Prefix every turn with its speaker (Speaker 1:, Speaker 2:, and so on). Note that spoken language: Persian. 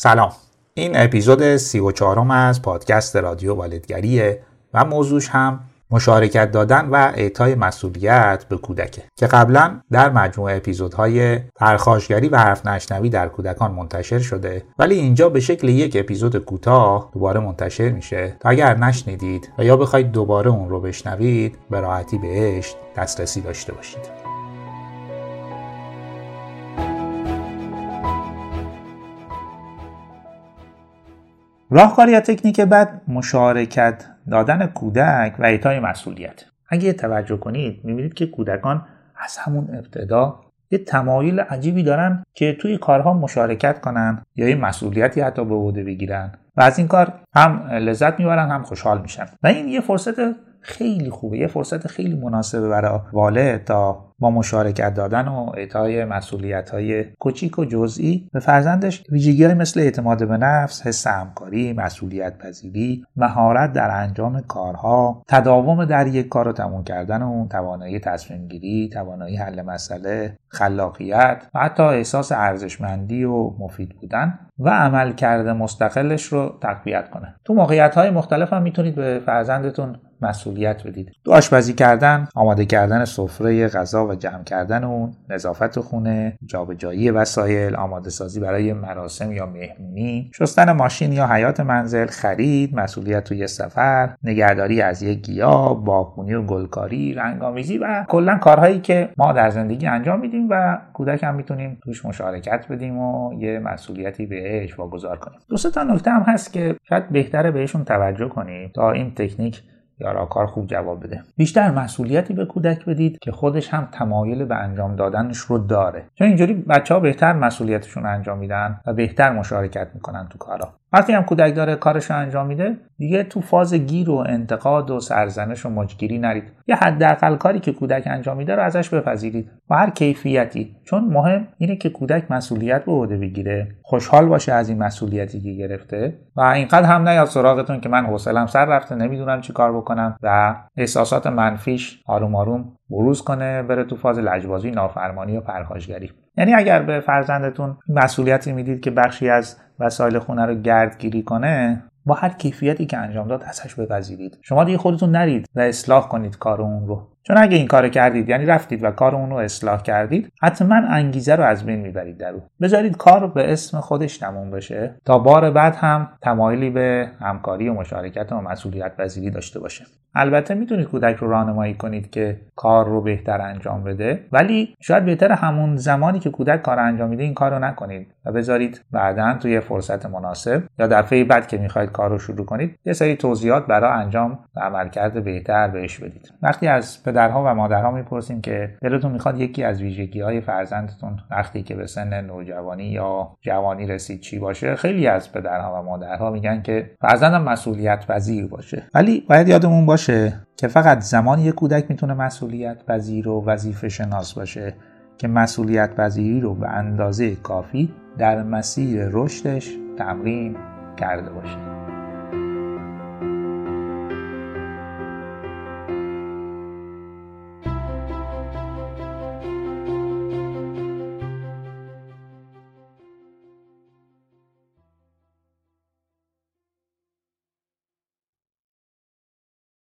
Speaker 1: سلام. این اپیزود سی و چهارم از پادکست رادیو والدگریه و موضوعش هم مشارکت دادن و اعطای مسئولیت به کودکه که قبلا در مجموع اپیزودهای پرخاشگری و حرف نشنوی در کودکان منتشر شده ولی اینجا به شکل یک اپیزود کوتاه دوباره منتشر میشه. تا اگر نشنیدید و یا بخواید دوباره اون رو بشنوید به راحتی بهش دسترسی داشته باشید. راهکار یا تکنیک بعد مشارکت دادن کودک و ایتای مسئولیت. اگه توجه کنید می‌بینید که کودکان از همون ابتدا یه تمایل عجیبی دارن که توی کارها مشارکت کنن یا یه مسئولیتی حتی به عهده بگیرن و از این کار هم لذت می‌برن هم خوشحال میشن. و این یه فرصت خیلی خوبه یه فرصت خیلی مناسبه برای والد تا با مشارکت دادن و اعطای مسئولیت های کوچیک و جزئی به فرزندش ویژگی های مثل اعتماد به نفس، حس همکاری، مسئولیت پذیری، مهارت در انجام کارها، تداوم در یک کار رو تموم کردن و توانایی تصمیم گیری، توانایی حل مسئله، خلاقیت و حتی احساس ارزشمندی و مفید بودن و عمل کرده مستقلش رو تقویت کنه. تو موقعیت های مختلف هم می‌تونید به فرزندتون مسئولیت بدید. تو آشپزی کردن آماده کردن سفره غذا و جمع کردن اون نظافت خونه جابجایی وسایل آماده سازی برای مراسم یا مهمونی شستن ماشین یا حیات منزل خرید مسئولیت توی سفر نگهداری از یک گیاه باغبونی و گلکاری رنگامیزی و کلا کارهایی که ما در زندگی انجام میدیم و کودک هم می‌تونیم توش مشارکت بدیم و یه مسئولیتی بهش واگذار کنیم. دو تا نکته هم هست که شاید بهتره بهشون توجه کنیم تا این تکنیک یا کار خوب جواب بده. بیشتر مسئولیتی به کودک بدید که خودش هم تمایل به انجام دادنش رو داره. چون اینجوری بچه ها بهتر مسئولیتشون انجام میدن و بهتر مشارکت می‌کنن تو کارا. وقتی هم کودک داره کارش رو انجام میده دیگه تو فاز گیر و انتقاد و سرزنش و مجگیری نرید. یه حداقل کاری که کودک انجام میده رو ازش بپذیرید. و هر کیفیتی. چون مهم اینه که کودک مسئولیت به عهده بگیره. خوشحال باشه از این مسئولیتی که گرفته و اینقدر هم نیاد سراغتون که من حوصلم سر رفته نمی‌دونم چی کار بکنم و احساسات منفیش آروم آروم بروز کنه بره تو فاز لجبازی نافرمانی و پرخاشگری. یعنی اگر به فرزندتون مسئولیتی می‌دید که بخشی از وسایل خونه رو گردگیری کنه با هر کیفیتی که انجام داد ازش بپذیرید. شما دیگه خودتون نرید و اصلاح کنید کار اون رو. چون اگه این کار کردید یعنی رفتید و کار اون رو اصلاح کردید حتما انگیزه رو از بین می‌برید در او بذارید کار به اسم خودش تموم بشه. تا بار بعد هم تمایلی به همکاری و مشارکت و مسئولیت پذیری داشته باشه. البته می‌تونید کودک رو راهنمایی کنید که کار رو بهتر انجام بده ولی شاید بهتر همون زمانی که کودک کار انجام میده این کار رو نکنید و بذارید بعدا توی فرصت مناسب یا دفعه بعد که می‌خواید کار رو شروع کنید یه سری توضیحات برای انجام و عملکرد بهتر بهش بدید. وقتی از پدرها و مادرها می‌پرسیم که دلتون می‌خواد یکی از ویژگی های فرزندتون وقتی که به سن نوجوانی یا جوانی رسید چی باشه؟ خیلی از پدرها و مادرها میگن که فرزندم مسئولیت پذیر باشه. ولی باید یادمون باشه که فقط زمانی یک کودک می‌تونه مسئولیت پذیر و وظیفه شناس باشه. که مسئولیت پذیری رو به اندازه کافی در مسیر رشدش تمرین کرده باشه.